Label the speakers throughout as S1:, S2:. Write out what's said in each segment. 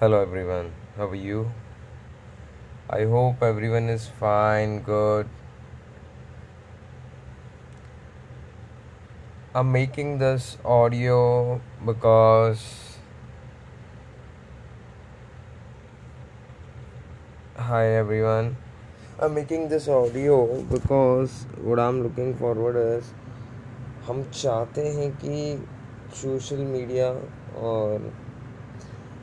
S1: Hello everyone, how are you? I hope everyone is fine, good. I'm making this audio because hi everyone. I'm making this audio because what I'm looking forward is हम चाहते हैं कि social media और अ,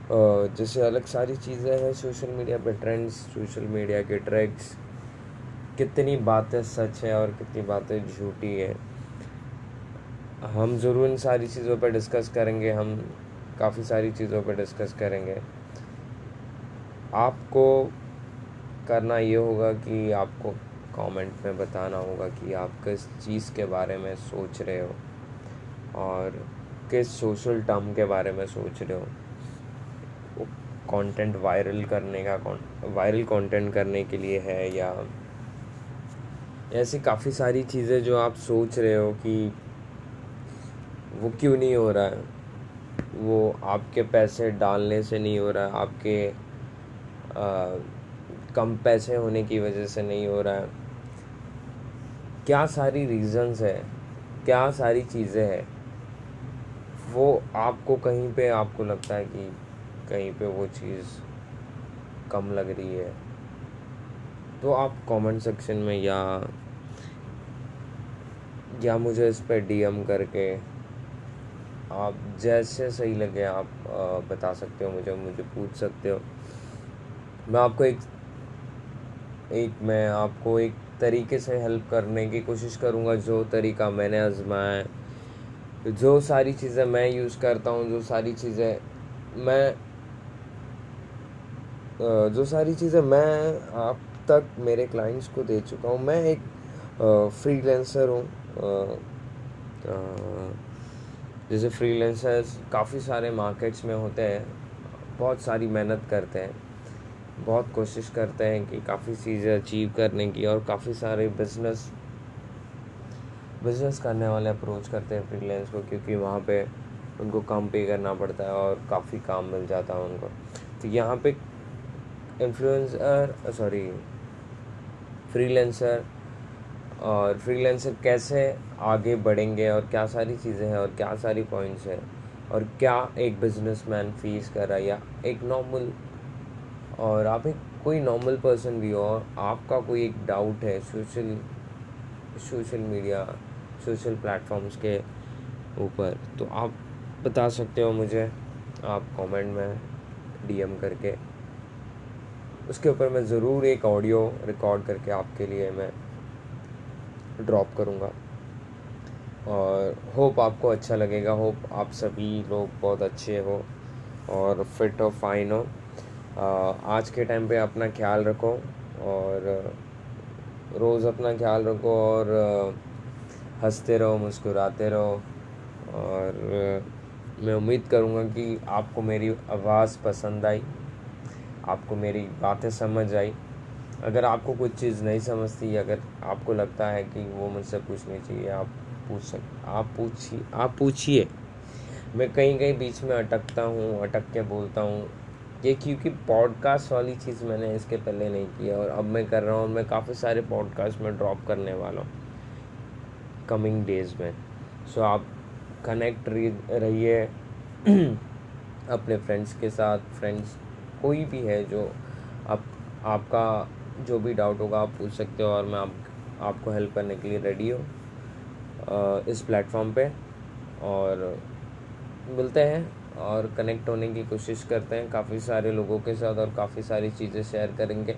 S1: जैसे अलग सारी चीज़ें हैं सोशल मीडिया पे ट्रेंड्स सोशल मीडिया के ट्रैक्स कितनी बातें सच है और कितनी बातें झूठी है। हम ज़रूर इन सारी चीज़ों पर डिस्कस करेंगे, हम काफ़ी सारी चीज़ों पर डिस्कस करेंगे। आपको करना ये होगा कि आपको कमेंट में बताना होगा कि आप किस चीज़ के बारे में सोच रहे हो और किस सोशल टर्म के बारे में सोच रहे हो। कंटेंट वायरल करने का वायरल कंटेंट करने के लिए है या ऐसी काफ़ी सारी चीज़ें जो आप सोच रहे हो कि वो क्यों नहीं हो रहा है? वो आपके पैसे डालने से नहीं हो रहा है आपके आ, कम पैसे होने की वजह से नहीं हो रहा है। क्या सारी रीजंस है? क्या सारी चीज़ें हैं? वो आपको कहीं पे आपको लगता है कि कहीं पे वो चीज़ कम लग रही है। तो आप कमेंट सेक्शन में या या मुझे इस पर डीएम करके आप जैसे सही लगे आप बता सकते हो मुझे मुझे पूछ सकते हो। मैं आपको एक एक, मैं आपको एक तरीके से हेल्प करने की कोशिश करूँगा, जो तरीका मैंने आजमाया है। जो सारी चीज़ें मैं यूज़ करता हूँ, जो सारी चीज़ें मैं जो सारी चीज़ें मैं आप तक मेरे क्लाइंट्स को दे चुका हूँ, मैं एक फ्रीलांसर हूँ। जैसे फ्रीलांसर्स काफ़ी सारे मार्केट्स में होते हैं, बहुत सारी मेहनत करते हैं, बहुत कोशिश करते हैं कि काफ़ी चीज़ें अचीव करने की और काफ़ी सारे बिज़नेस बिज़नेस करने वाले अप्रोच करते हैं फ्रीलांस को क्योंकि वहाँ पे उनको कम पे करना पड़ता है और काफ़ी काम मिल जाता है उनको। तो यहाँ पे इन्फ्लुएंसर सॉरी फ्रीलांसर और फ्रीलांसर कैसे आगे बढ़ेंगे और क्या सारी चीज़ें हैं और क्या सारी पॉइंट्स हैं और क्या एक बिजनेसमैन फेस कर रहा है या एक नॉर्मल और आप एक कोई नॉर्मल पर्सन भी हो और आपका कोई एक डाउट है social social media social platforms के ऊपर तो आप बता सकते हो मुझे, आप कमेंट में डीएम करके। उसके ऊपर मैं ज़रूर एक ऑडियो रिकॉर्ड करके आपके लिए मैं ड्रॉप करूँगा। और होप आपको अच्छा लगेगा। होप आप सभी लोग बहुत अच्छे हो और फिट हो फाइन हो। आज के टाइम पे अपना ख्याल रखो और रोज़ अपना ख्याल रखो और हँसते रहो, मुस्कुराते रहो। और मैं उम्मीद करूँगा कि आपको मेरी आवाज़ पसंद आई। आपको मेरी बातें समझ आई। अगर आपको कुछ चीज़ नहीं समझती, अगर आपको लगता है कि वो मुझसे पूछनी चाहिए, आप पूछ सक, आप पूछिए आप पूछिए। मैं कहीं कहीं बीच में अटकता हूँ, अटक के बोलता हूँ। ये क्योंकि पॉडकास्ट वाली चीज़ मैंने इसके पहले नहीं किया और अब मैं कर रहा हूँ मैं काफ़ी सारे पॉडकास्ट में ड्रॉप करने वाला हूँ। कमिंग डेज़ में। सो आप कनेक्ट रहिए अपने फ्रेंड्स के साथ फ्रेंड्स कोई भी है जो आप, आपका जो भी डाउट होगा, आप पूछ सकते हो और मैं आप, आपको हेल्प करने के लिए रेडी हूँ इस प्लेटफॉर्म पे। और मिलते हैं और कनेक्ट होने की कोशिश करते हैं। काफ़ी सारे लोगों के साथ और काफ़ी सारी चीज़ें शेयर करेंगे।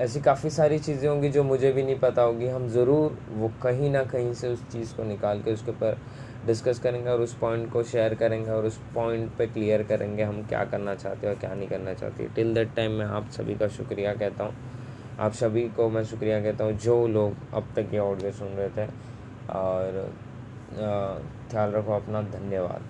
S1: ऐसी काफ़ी सारी चीज़ें होंगी जो मुझे भी नहीं पता होगी। हम ज़रूर वो कहीं ना कहीं से उस चीज़ को निकाल के उसके ऊपर डिस्कस करेंगे और उस पॉइंट को शेयर करेंगे और उस पॉइंट पे क्लियर करेंगे हम क्या करना चाहते हैं और क्या नहीं करना चाहते। टिल दैट टाइम मैं आप सभी का शुक्रिया कहता हूँ। आप सभी को मैं शुक्रिया कहता हूँ जो लोग अब तक ये ऑडियो सुन रहे थे। और ख्याल रखो, अपना धन्यवाद।